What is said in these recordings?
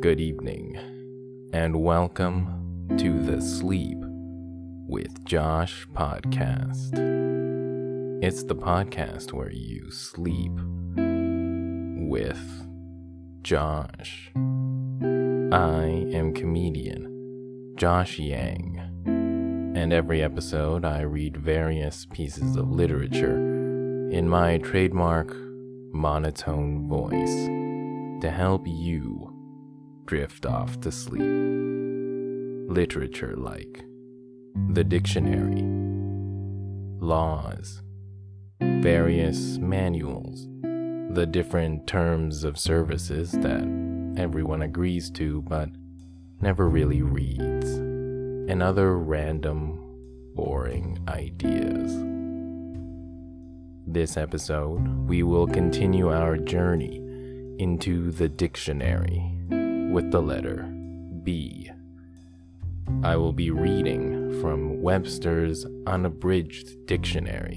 Good evening, and welcome to the Sleep with Josh podcast. It's the podcast where you sleep with Josh. I am comedian Josh Yang, and every episode I read various pieces of literature in my trademark monotone voice to help you drift off to sleep. Literature like the dictionary, laws, various manuals, the different terms of services that everyone agrees to but never really reads, and other random, boring ideas. This episode, we will continue our journey into the dictionary with the letter B. I will be reading from Webster's Unabridged Dictionary,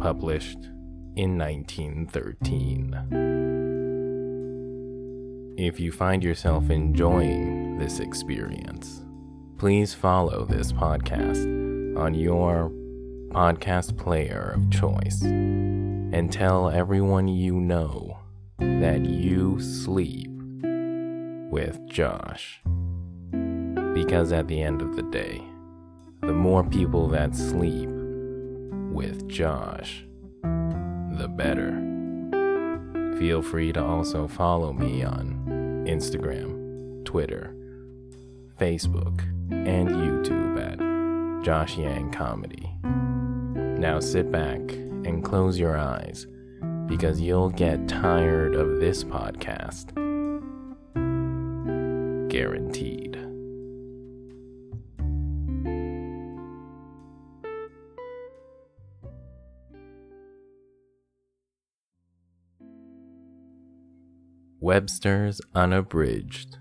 published in 1913. If you find yourself enjoying this experience, please follow this podcast on your podcast player of choice and tell everyone you know that you sleep with Josh. Because at the end of the day, the more people that sleep with Josh, the better. Feel free to also follow me on Instagram, Twitter, Facebook, and YouTube at Josh Yang Comedy. Now sit back and close your eyes because you'll get tired of this podcast guaranteed. Webster's Unabridged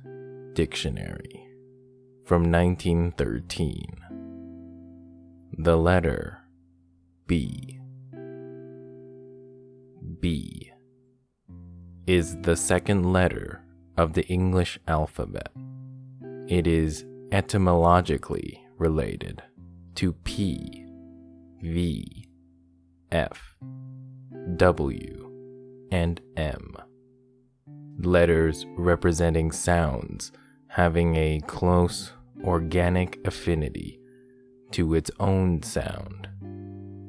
Dictionary from 1913. The letter B. B is the second letter of the English alphabet. It is etymologically related to P, V, F, W, and M. Letters representing sounds having a close organic affinity to its own sound,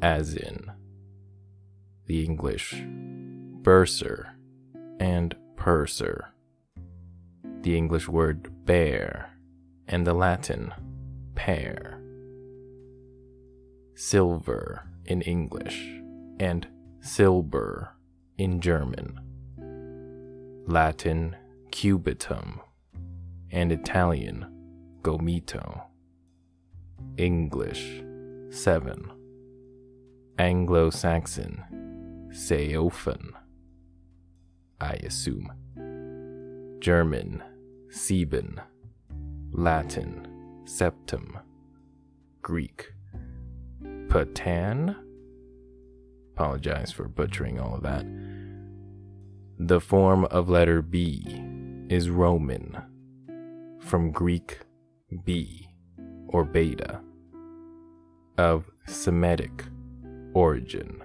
as in the English bursar and purser the English word bear, and the Latin pear. Silver in English, and silber in German. Latin cubitum, and Italian gomito. English seven. Anglo Saxon seofen. I assume. German Sieben, Latin, septum, Greek, Patan. Apologize for butchering all of that. The form of letter B is Roman, from Greek B or beta, of Semitic origin.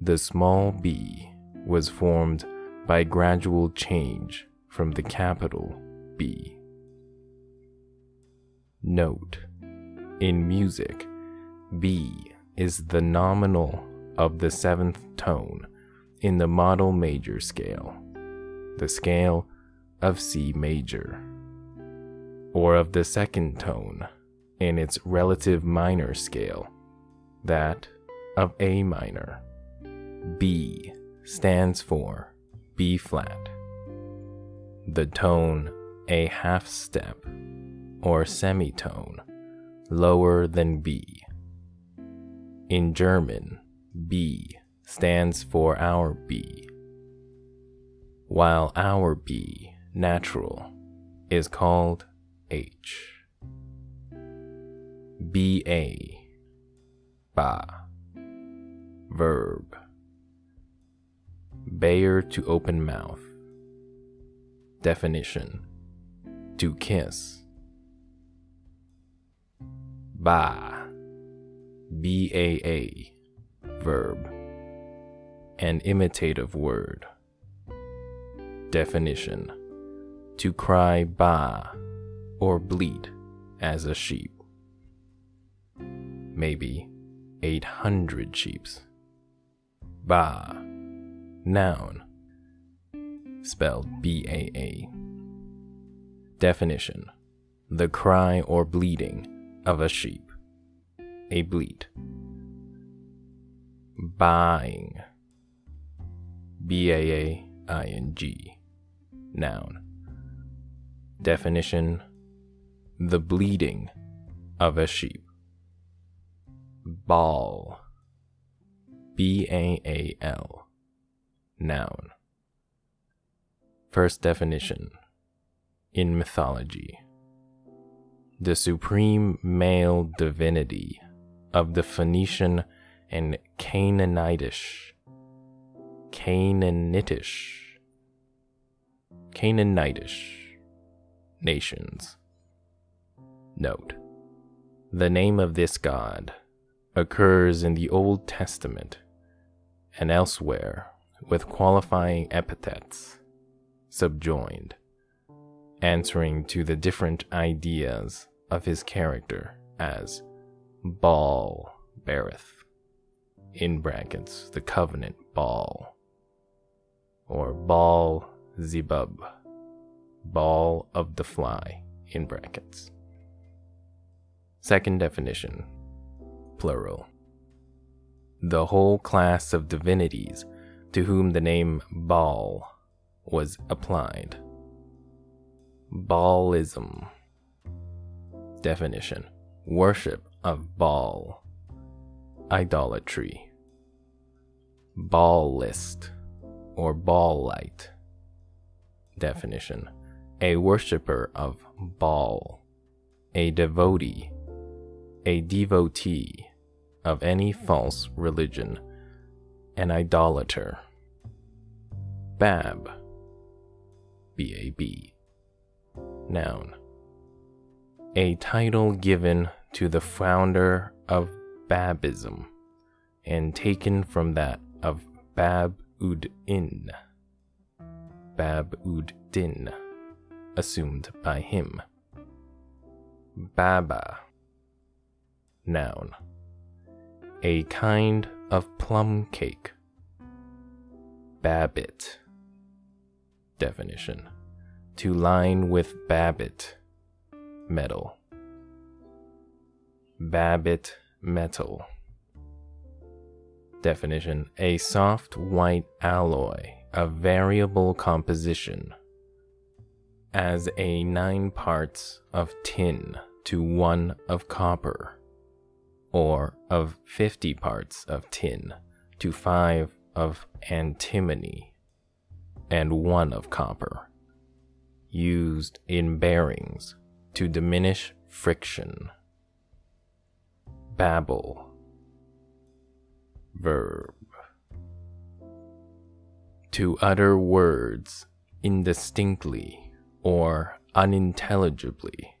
The small b was formed by gradual change from the capital B. Note In music, B is the nominal of the seventh tone in the model major scale, the scale of C major, or of the second tone in its relative minor scale, that of A minor. B stands for B flat the tone a half step or semitone lower than B. In German, B stands for our B, while our B natural is called H. BA, ba, verb. Bayer to open mouth Definition To kiss. Ba. B A A. Verb. An imitative word. Definition To cry ba or bleat as a sheep. Maybe 800 sheeps. Ba. Noun. Spelled B A A. Definition The cry or bleating of a sheep. A bleat. Baaing. B A A I N G. Noun. Definition The bleeding of a sheep. Baal. B A A L. Noun. First definition In mythology, the supreme male divinity of the Phoenician and Canaanitish, Canaanitish, Canaanitish nations. Note The name of this god occurs in the Old Testament and elsewhere with qualifying epithets subjoined, answering to the different ideas of his character as Baal Berith, in brackets, the covenant Baal, or Baal Zebub, Baal of the Fly, in brackets. Second definition, plural. The whole class of divinities to whom the name Baal was applied. Baalism. Definition Worship of Baal. Idolatry. Baalist or Baalite. Definition A worshipper of Baal. A devotee. A devotee of any false religion. An idolater. Bab B A B. Noun. A title given to the founder of Babism and taken from that of Bab ud In. Bab ud Din, assumed by him. Baba. Noun. A kind of plum cake. Babbitt definition to line with Babbitt metal. Babbitt metal. Definition A soft white alloy of variable composition, as a nine parts of tin to one of copper, or of fifty parts of tin to five of antimony and one of copper, used in bearings to diminish friction. Babble. Verb. To utter words indistinctly or unintelligibly.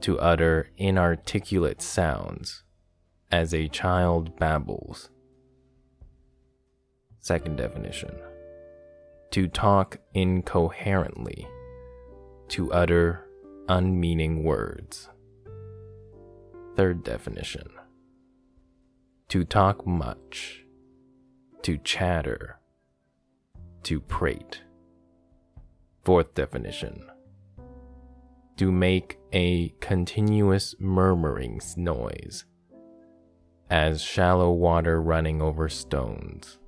To utter inarticulate sounds as a child babbles. Second definition to talk incoherently, to utter unmeaning words. Third definition to talk much, to chatter, to prate. Fourth definition to make a continuous murmuring noise, as shallow water running over stones.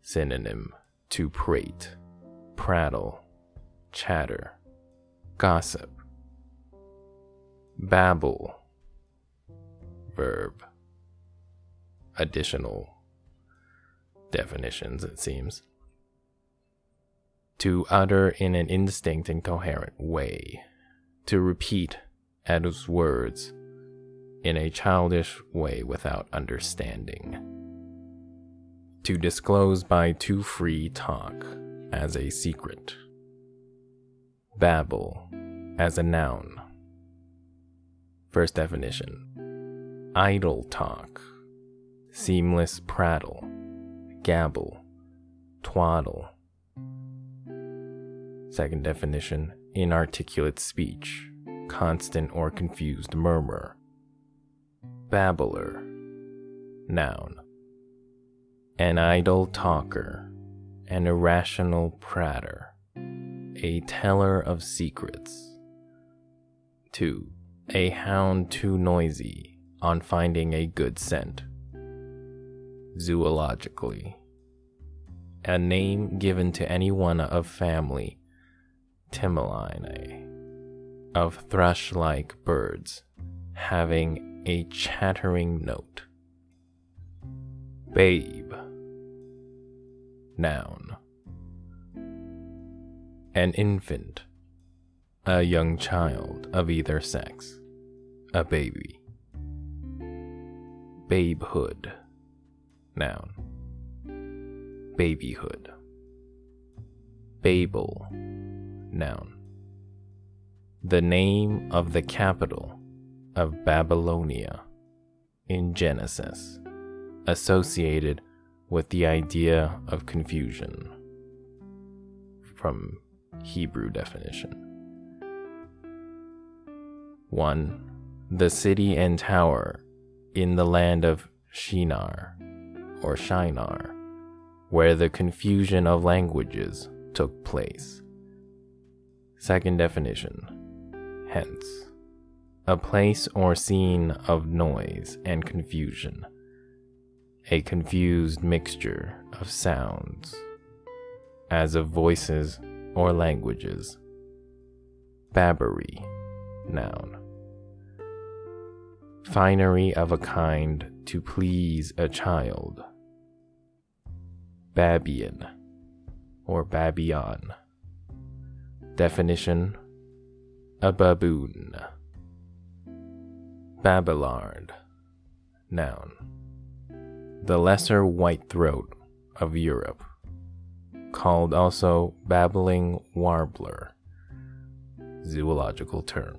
Synonym to prate, prattle, chatter, gossip, babble, verb, additional definitions, it seems. To utter in an indistinct and coherent way, to repeat as words in a childish way without understanding to disclose by too free talk, as a secret. Babble as a noun. First definition idle talk, seamless prattle, gabble, twaddle. Second definition inarticulate speech, constant or confused murmur. Babbler, noun. An idle talker, an irrational prater, a teller of secrets. 2. A hound too noisy on finding a good scent. Zoologically, a name given to anyone of family Timalinae of thrush like birds having a chattering note. Babe. Noun. An infant. A young child of either sex. A baby. Babehood. Noun. Babyhood. Babel noun. The name of the capital of Babylonia in Genesis, associated with the idea of confusion. From Hebrew definition. 1. The city and tower in the land of Shinar, or Shinar, where the confusion of languages took place. Second definition. Hence, a place or scene of noise and confusion, a confused mixture of sounds, as of voices or languages. Babbery, noun. Finery of a kind to please a child. Babian or Babylon Definition A baboon. Babillard. Noun. The lesser white throat of Europe, called also babbling warbler. Zoological term.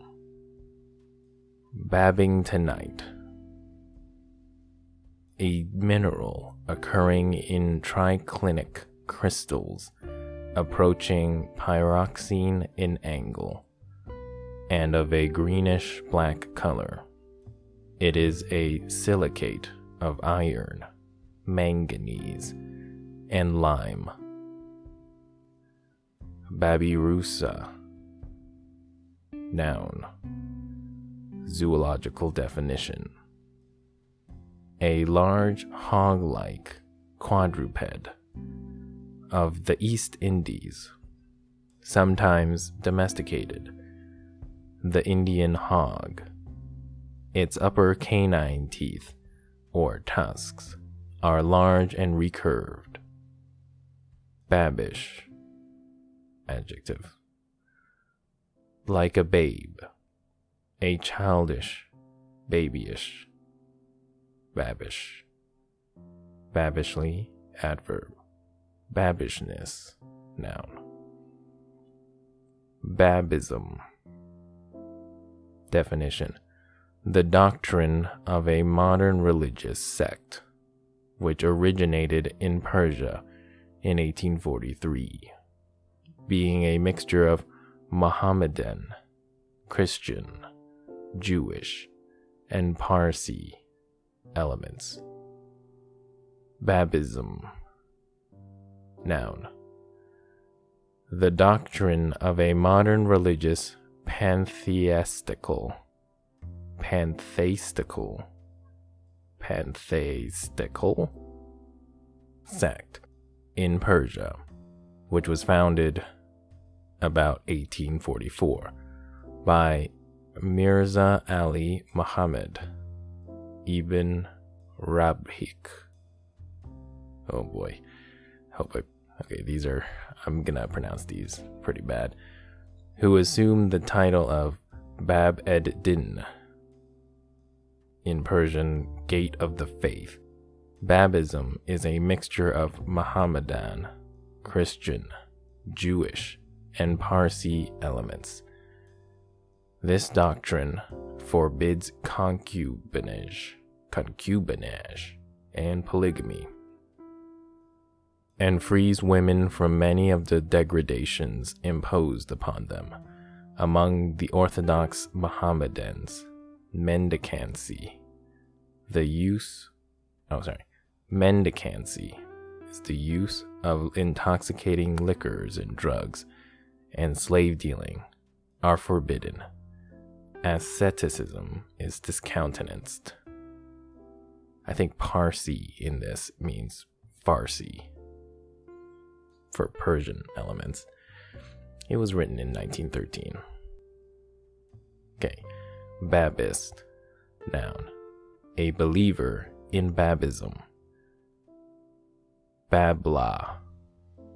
Babingtonite. A mineral occurring in triclinic crystals approaching pyroxene in angle, and of a greenish black color. It is a silicate of iron, manganese, and lime. Babirusa. Noun. Zoological definition. A large hog like quadruped of the East Indies, sometimes domesticated. The Indian hog. Its upper canine teeth, or tusks, are large and recurved. Babish. Adjective. Like a babe. A childish, babyish. Babish. Babishly, adverb. Babishness, noun. Babism. Definition The doctrine of a modern religious sect, which originated in Persia in 1843, being a mixture of Mohammedan, Christian, Jewish, and Parsi elements. Babism Noun. The doctrine of a modern religious pantheistical, pantheistical, pantheistical. Sect. In Persia, which was founded about 1844 by Mirza Ali Muhammad ibn Rabhik. Oh boy. Hope I, okay, these are, I'm gonna pronounce these pretty bad, who assumed the title of Bab ed Din, in Persian, Gate of the Faith. Babism is a mixture of Mohammedan, Christian, Jewish, and Parsi elements. This doctrine forbids concubinage, concubinage and polygamy, and frees women from many of the degradations imposed upon them. Among the Orthodox Mohammedans, mendicancy, the use, oh, sorry, mendicancy is the use of intoxicating liquors and drugs, and slave dealing are forbidden. Asceticism is discountenanced. I think Parsi in this means Farsi for Persian elements. It was written in 1913. Okay, Babist, noun, a believer in Babism. Babla,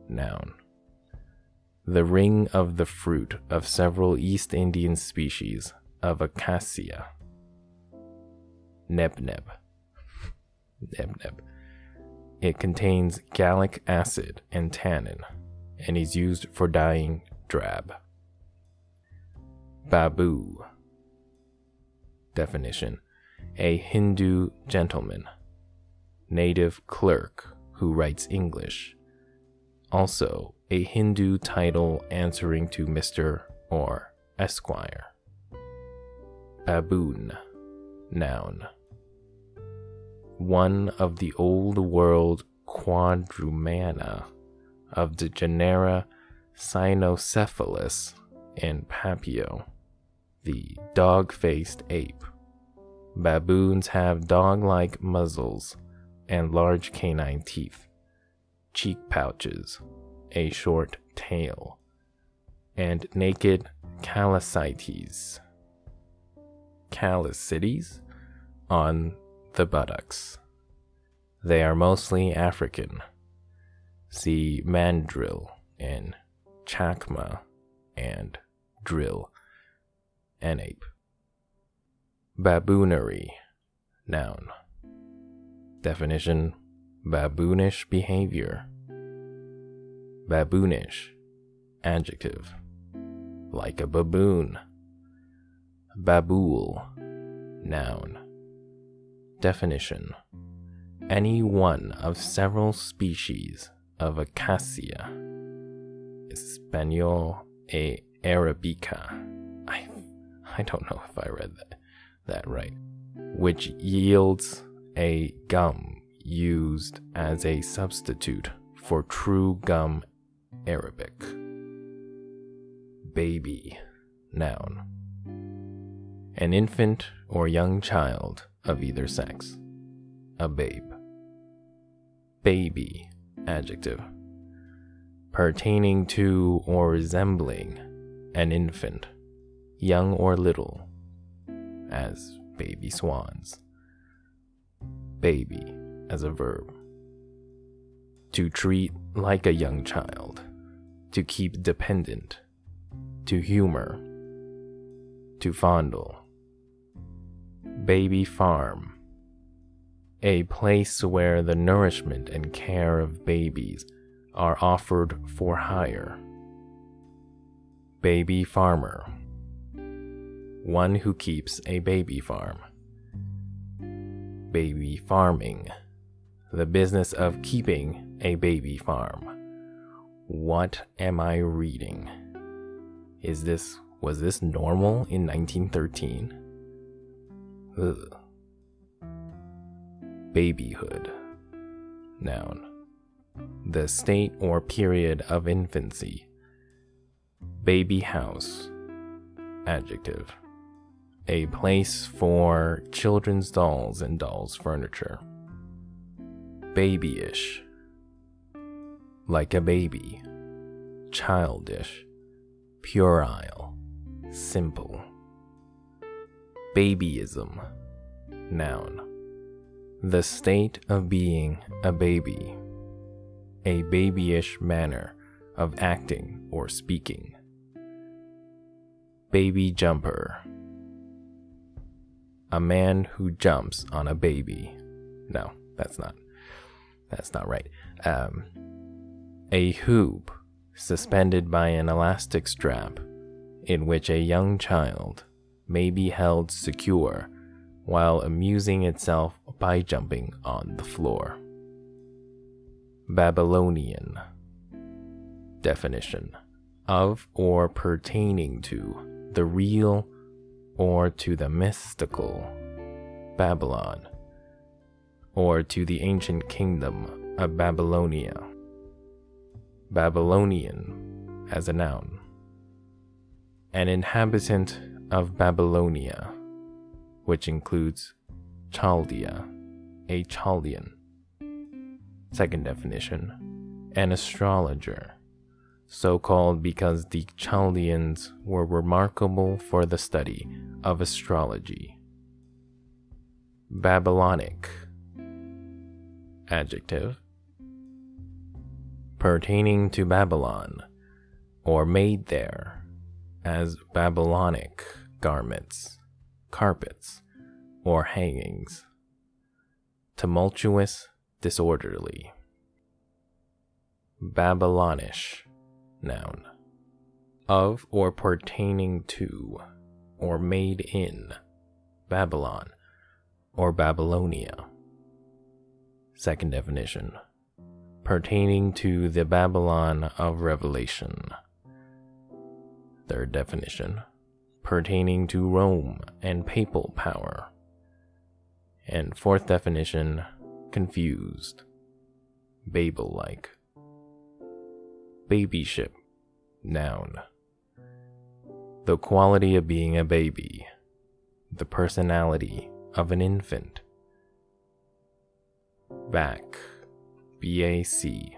noun. The ring of the fruit of several East Indian species of acacia. Neb neb. Neb neb. It contains gallic acid and tannin and is used for dyeing drab. Babu. Definition A Hindu gentleman, native clerk who writes English. Also, a Hindu title answering to Mr. or Esquire. Baboon, noun. One of the old world quadrumana of the genera Cynocephalus and Papio, the dog faced ape. Baboons have dog like muzzles and large canine teeth, cheek pouches, a short tail, and naked callosities. Callosities on the buttocks. They are mostly African. See mandrill and chacma and drill and ape. Baboonery, noun. Definition baboonish behavior. Baboonish, adjective. Like a baboon. Babool, noun. Definition Any one of several species of Acacia, Espanol e Arabica. I, I don't know if I read that, that right. Which yields a gum used as a substitute for true gum Arabic. Baby, noun. An infant or young child of either sex. A babe. Baby, adjective. Pertaining to or resembling an infant, young or little, as baby swans. Baby as a verb. To treat like a young child. To keep dependent. To humor. To fondle Baby Farm, a place where the nourishment and care of babies are offered for hire. Baby Farmer, one who keeps a baby farm. Baby Farming, the business of keeping a baby farm. What am I reading? Is this was this normal in 1913? Ugh. Babyhood. Noun. The state or period of infancy. Baby house. Adjective. A place for children's dolls and dolls' furniture. Babyish. Like a baby. Childish. Puerile. Simple. Babyism. Noun. The state of being a baby. A babyish manner of acting or speaking. Baby jumper. A man who jumps on a baby. No, that's not. That's not right. Um, a hoop suspended by an elastic strap, in which a young child may be held secure while amusing itself by jumping on the floor. Babylonian Definition of or pertaining to the real or to the mystical Babylon or to the ancient kingdom of Babylonia. Babylonian as a noun. An inhabitant of Babylonia, which includes Chaldea, a Chaldean. Second definition, an astrologer, so called because the Chaldeans were remarkable for the study of astrology. Babylonic adjective pertaining to Babylon or made there as Babylonic garments, carpets, or hangings. Tumultuous, disorderly. Babylonish, noun. Of or pertaining to, or made in, Babylon, or Babylonia. Second definition pertaining to the Babylon of Revelation. Third definition pertaining to Rome and papal power. And fourth definition confused, Babel like. Babyship, noun. The quality of being a baby, the personality of an infant back, BAC.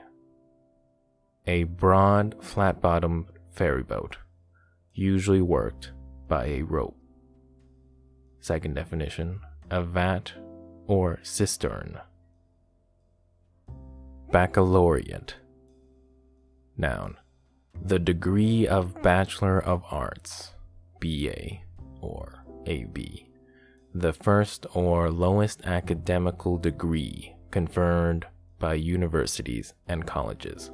A broad, flat bottomed ferryboat, usually worked by a rope. Second definition a vat or cistern. Baccalaureate. Noun. The degree of Bachelor of Arts, BA or AB. The first or lowest academical degree conferred by universities and colleges.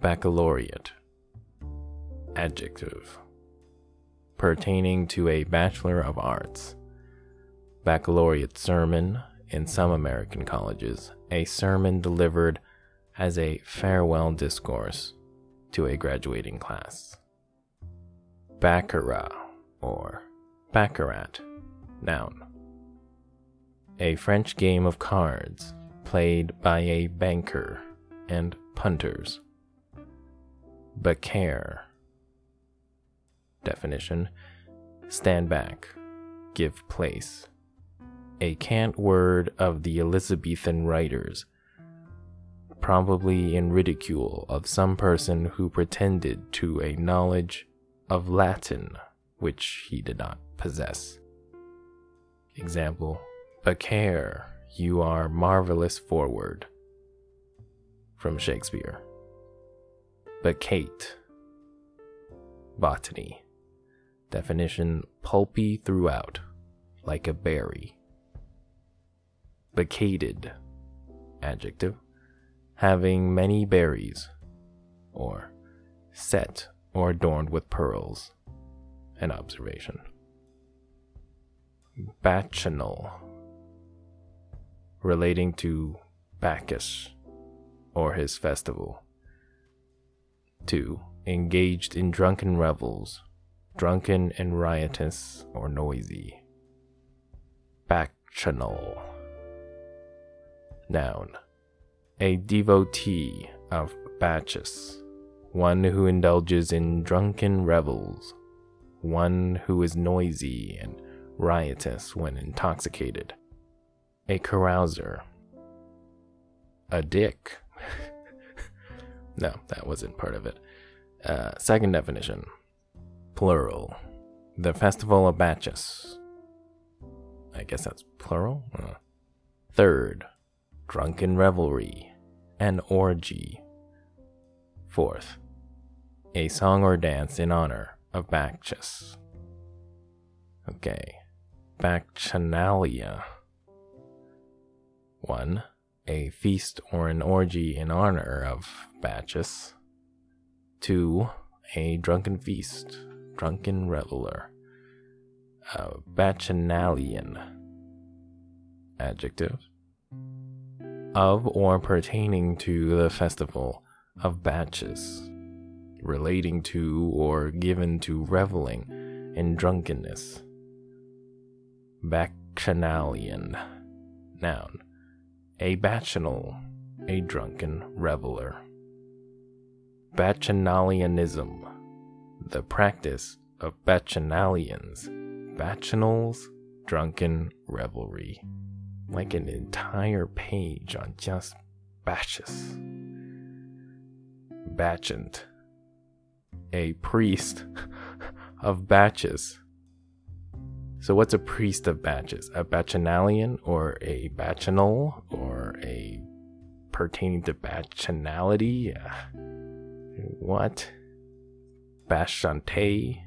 Baccalaureate. Adjective. Pertaining to a Bachelor of Arts. Baccalaureate sermon in some American colleges, a sermon delivered as a farewell discourse to a graduating class. Baccarat or Baccarat, noun a French game of cards played by a banker and punters. Bacare. Definition Stand back, give place. A cant word of the Elizabethan writers, probably in ridicule of some person who pretended to a knowledge of Latin which he did not possess. Example a care, you are marvelous forward. From Shakespeare. Baccate. Botany. Definition pulpy throughout, like a berry. Baccated. Adjective. Having many berries, or set or adorned with pearls. An observation. Bacchanal relating to Bacchus or his festival. 2. Engaged in drunken revels, drunken and riotous or noisy. Bacchanal. Noun. A devotee of Bacchus, one who indulges in drunken revels, one who is noisy and riotous when intoxicated a carouser, a dick. no, that wasn't part of it. Uh, second definition plural. The festival of Bacchus. I guess that's plural. Uh. Third, drunken revelry, an orgy. Fourth, a song or dance in honor of Bacchus. Okay, Bacchanalia. 1. A feast or an orgy in honor of Bacchus. 2. A drunken feast, drunken reveler. A bacchanalian. Adjective. Of or pertaining to the festival of batches, relating to or given to reveling in drunkenness. Bacchanalian. Noun. A bacchanal, a drunken reveler. Bacchanalianism. The practice of bacchanalians, bacchanals, drunken revelry. Like an entire page on just batches. Bacchant. A priest of batches so, what's a priest of batches? A bacchanalian or a bacchanal or a pertaining to bacchanality? What? Bacchante,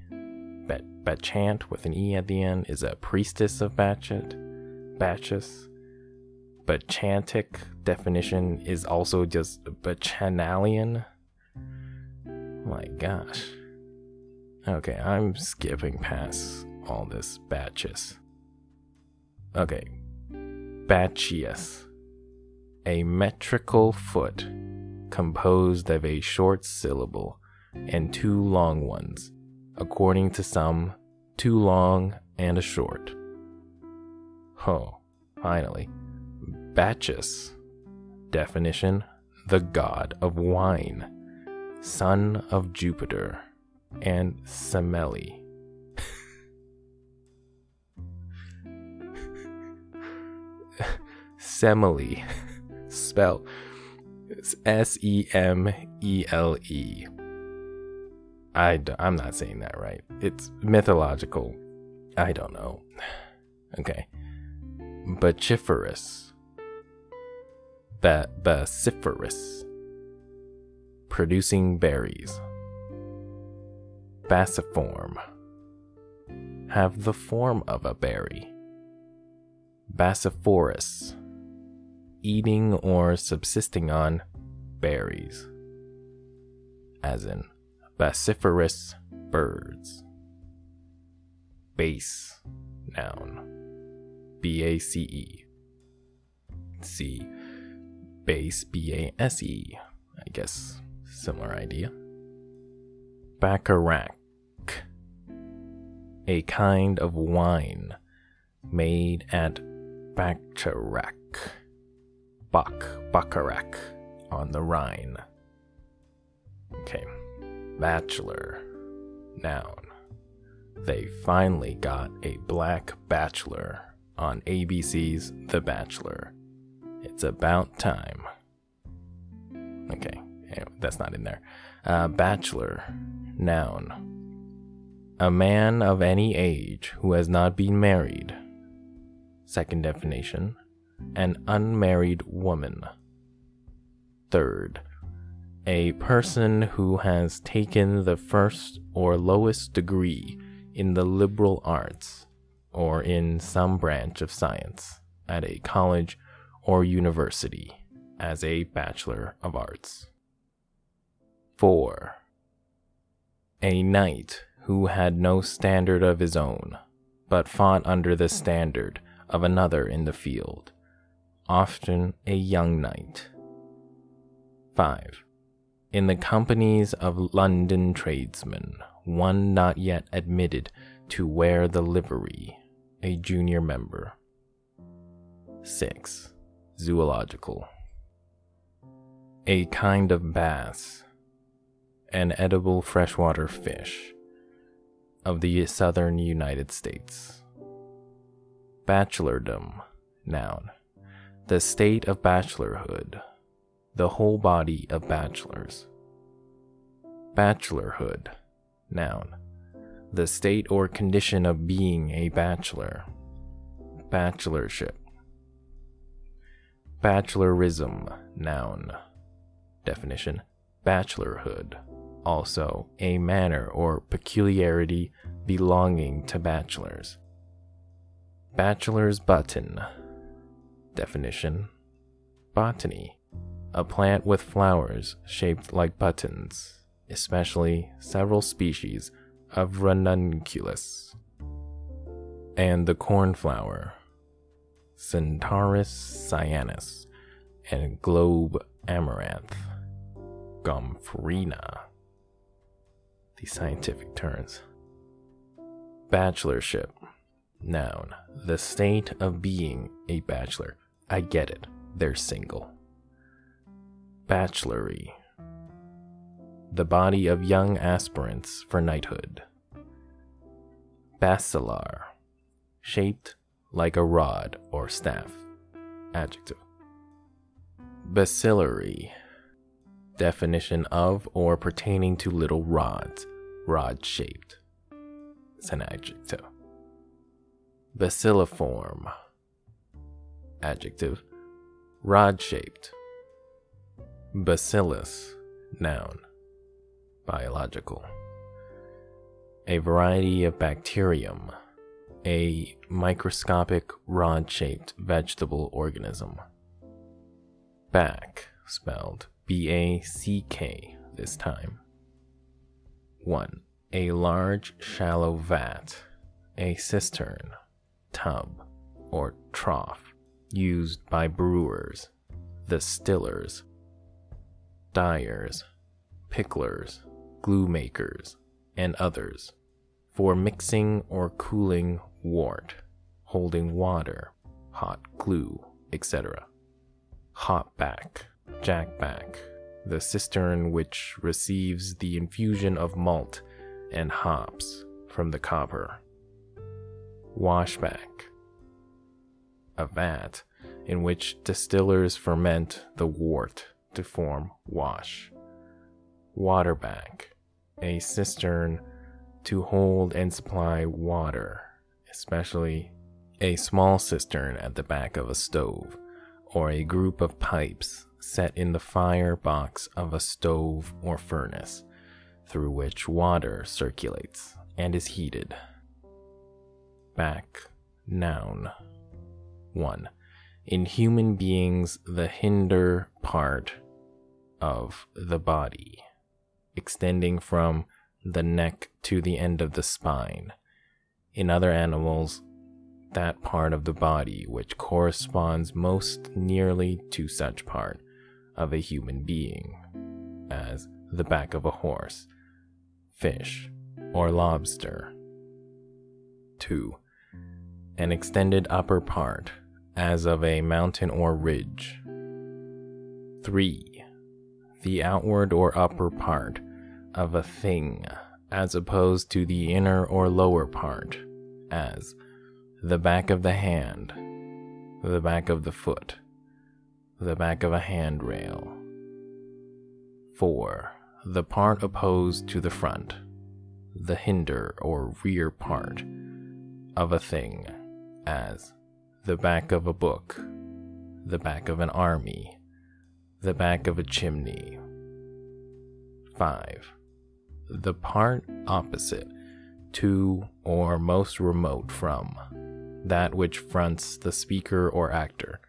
bat, Bachant with an E at the end, is a priestess of Batchet, Batches. Bacchantic definition is also just Bacchanalian. My gosh. Okay, I'm skipping past all this batches. Okay. Bacchius. A metrical foot composed of a short syllable and two long ones, according to some, two long and a short. Oh, finally. Bacchus. Definition the god of wine, son of Jupiter, and Semele Semele. Spell S E M E L E. I'm not saying that right. It's mythological. I don't know. Okay. Bacciferous. Ba- bacciferous. Producing berries. Bacciform. Have the form of a berry. Baccivorous eating or subsisting on berries, as in bacciferous birds. Bace, noun, B A C E. C, base, B A S E. I guess similar idea. Baccarat, a kind of wine made at Bacharach. Bach, Bacharach on the Rhine. Okay, bachelor, noun. They finally got a black bachelor on ABC's The Bachelor. It's about time. Okay, anyway, that's not in there. Uh, bachelor, noun. A man of any age who has not been married. Second definition an unmarried woman. Third, a person who has taken the first or lowest degree in the liberal arts or in some branch of science at a college or university as a Bachelor of Arts. 4. A knight who had no standard of his own, but fought under the standard of another in the field often a young knight. 5. In the companies of London tradesmen, one not yet admitted to wear the livery, a junior member. 6. Zoological. A kind of bass, an edible freshwater fish of the southern United States. Bachelordom, noun the state of bachelorhood, the whole body of bachelors. Bachelorhood, noun, the state or condition of being a bachelor. Bachelorship. Bachelorism, noun. Definition Bachelorhood, also a manner or peculiarity belonging to bachelors. Bachelor's button, Definition Botany. A plant with flowers shaped like buttons especially several species of ranunculus, and the cornflower, Centaurea cyanus, and globe amaranth, Gomphrena. These scientific terms. Bachelorship. Noun. The state of being a bachelor. I get it. They're single. Bachelory. The body of young aspirants for knighthood. Bacillar. Shaped like a rod or staff. Adjective. Bacillary. Definition of or pertaining to little rods, rod shaped. It's an adjective. Bacilliform. Adjective. Rod shaped. Bacillus. Noun. Biological. A variety of bacterium. A microscopic rod shaped vegetable organism. Back, spelled B A C K this time. 1 a large shallow vat, a cistern, tub, or trough used by brewers, the stillers, dyers, picklers, glue makers, and others for mixing or cooling wort, holding water, hot glue, etc. Hopback, jackback, the cistern which receives the infusion of malt and hops from the copper. Washback. A vat in which distillers ferment the wort to form wash. Waterback. A cistern to hold and supply water, especially a small cistern at the back of a stove, or a group of pipes set in the fire box of a stove or furnace through which water circulates and is heated. Back, noun. 1. In human beings, the hinder part of the body, extending from the neck to the end of the spine. In other animals, that part of the body which corresponds most nearly to such part of a human being, as the back of a horse, fish, or lobster. 2. An extended upper part, as of a mountain or ridge. 3. The outward or upper part of a thing, as opposed to the inner or lower part, as the back of the hand, the back of the foot, the back of a handrail. 4 the part opposed to the front, the hinder or rear part of a thing, as the back of a book, the back of an army, the back of a chimney. 5. The part opposite to or most remote from that which fronts the speaker or actor,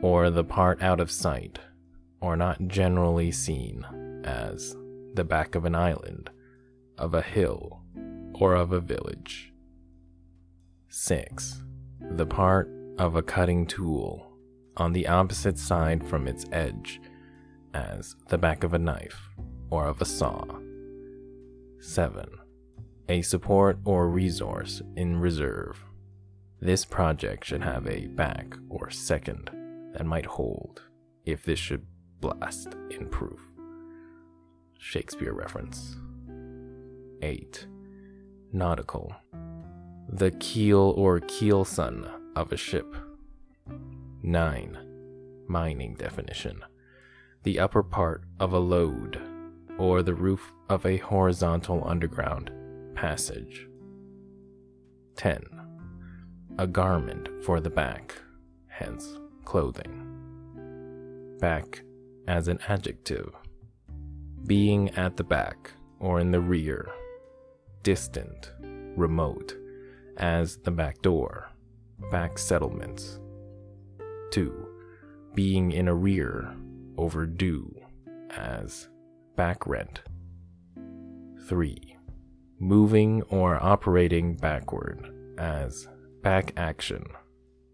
or the part out of sight or not generally seen as the back of an island, of a hill, or of a village. 6. The part of a cutting tool on the opposite side from its edge, as the back of a knife or of a saw. 7. A support or resource in reserve. This project should have a back or second that might hold if this should blast in proof. Shakespeare reference. 8. Nautical. The keel or keelson of a ship. 9. Mining definition. The upper part of a lode, or the roof of a horizontal underground passage. 10. A garment for the back, hence clothing. Back as an adjective being at the back or in the rear, distant, remote, as the back door, back settlements. 2. Being in arrear, overdue, as back rent, 3. Moving or operating backward as back action,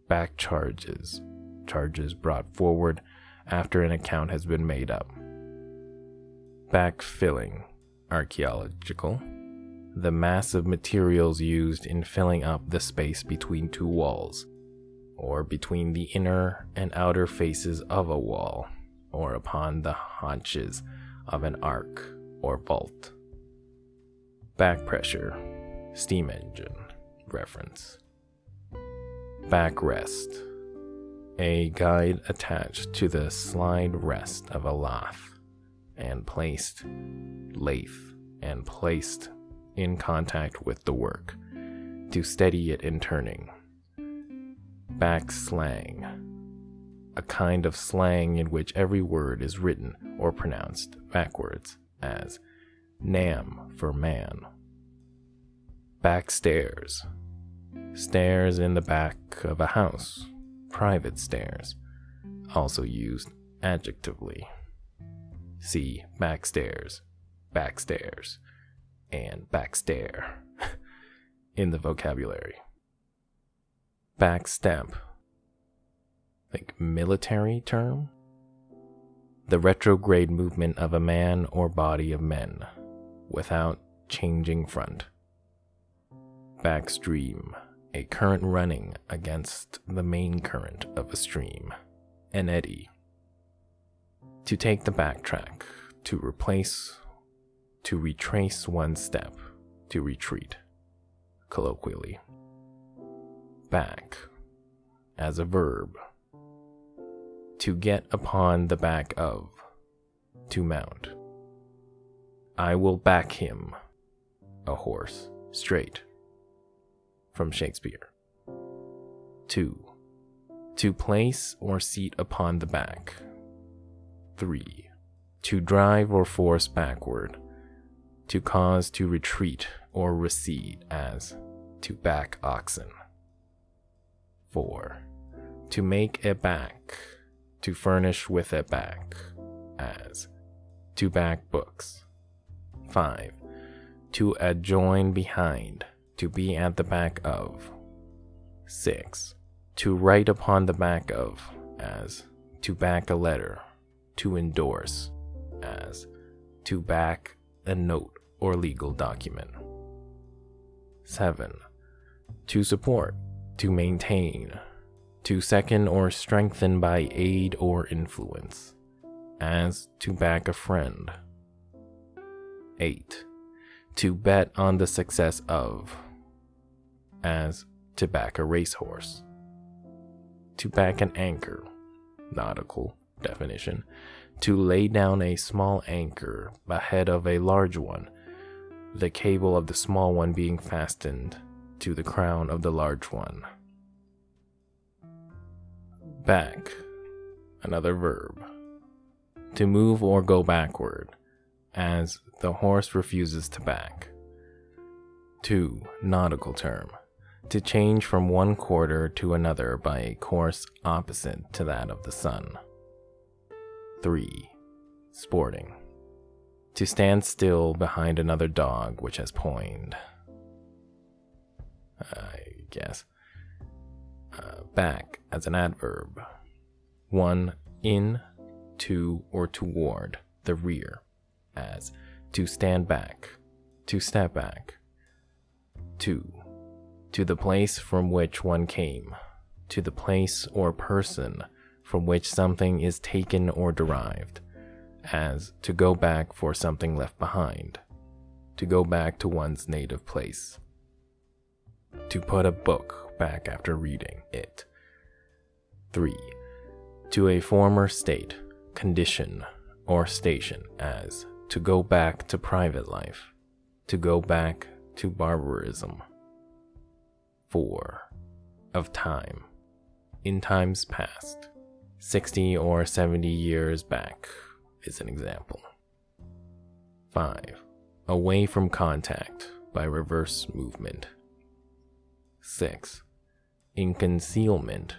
back charges, charges brought forward after an account has been made up. Back filling, archaeological, the mass of materials used in filling up the space between two walls, or between the inner and outer faces of a wall, or upon the haunches of an arc or vault. Back pressure, steam engine, reference. Backrest, a guide attached to the slide rest of a lath and placed, lathe, and placed in contact with the work to steady it in turning. Back slang, a kind of slang in which every word is written or pronounced backwards as Nam for man. Backstairs, stairs in the back of a house, private stairs, also used adjectively. See backstairs, backstairs, and backstair in the vocabulary. Backstep, like military term? The retrograde movement of a man or body of men without changing front. Backstream, a current running against the main current of a stream, an eddy. To take the backtrack, to replace, to retrace one step, to retreat, colloquially. Back, as a verb. To get upon the back of, to mount. I will back him, a horse, straight from Shakespeare. 2. To place or seat upon the back. 3. To drive or force backward. To cause to retreat or recede, as to back oxen. 4. To make a back. To furnish with a back, as to back books. 5. To adjoin behind to be at the back of. 6. To write upon the back of, as to back a letter, to endorse, as to back a note or legal document. 7. To support, to maintain, to second or strengthen by aid or influence, as to back a friend. 8. To bet on the success of, as to back a racehorse. To back an anchor, nautical definition, to lay down a small anchor ahead of a large one, the cable of the small one being fastened to the crown of the large one. Back, another verb. To move or go backward, as the horse refuses to back. 2. Nautical term to change from one quarter to another by a course opposite to that of the sun. 3. Sporting. To stand still behind another dog which has poined. I guess. Back as an adverb. 1. In, to, or toward, the rear, as to stand back, to step back. 2 to the place from which one came, to the place or person from which something is taken or derived, as to go back for something left behind, to go back to one's native place, to put a book back after reading it. 3. To a former state, condition, or station, as to go back to private life, to go back to barbarism. 4. Of time. In times past. 60 or 70 years back is an example. 5. Away from contact by reverse movement. 6. In concealment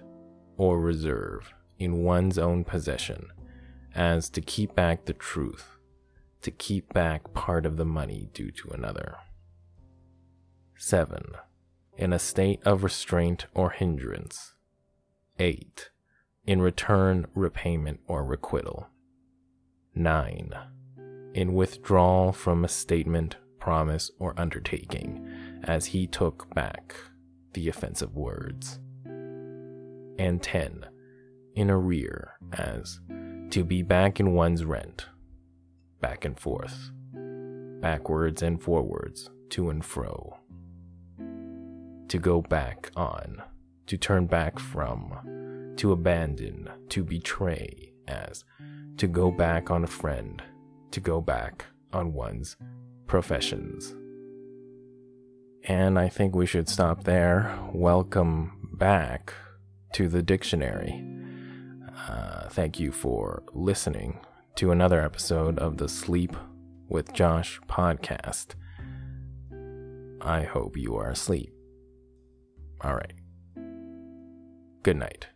or reserve in one's own possession, as to keep back the truth, to keep back part of the money due to another. 7. In a state of restraint or hindrance. 8. In return, repayment, or requital. 9. In withdrawal from a statement, promise, or undertaking, as he took back the offensive words. And 10. In arrear, as to be back in one's rent, back and forth, backwards and forwards, to and fro. To go back on, to turn back from, to abandon, to betray, as to go back on a friend, to go back on one's professions. And I think we should stop there. Welcome back to the dictionary. Uh, thank you for listening to another episode of the Sleep with Josh podcast. I hope you are asleep. All right. Good night.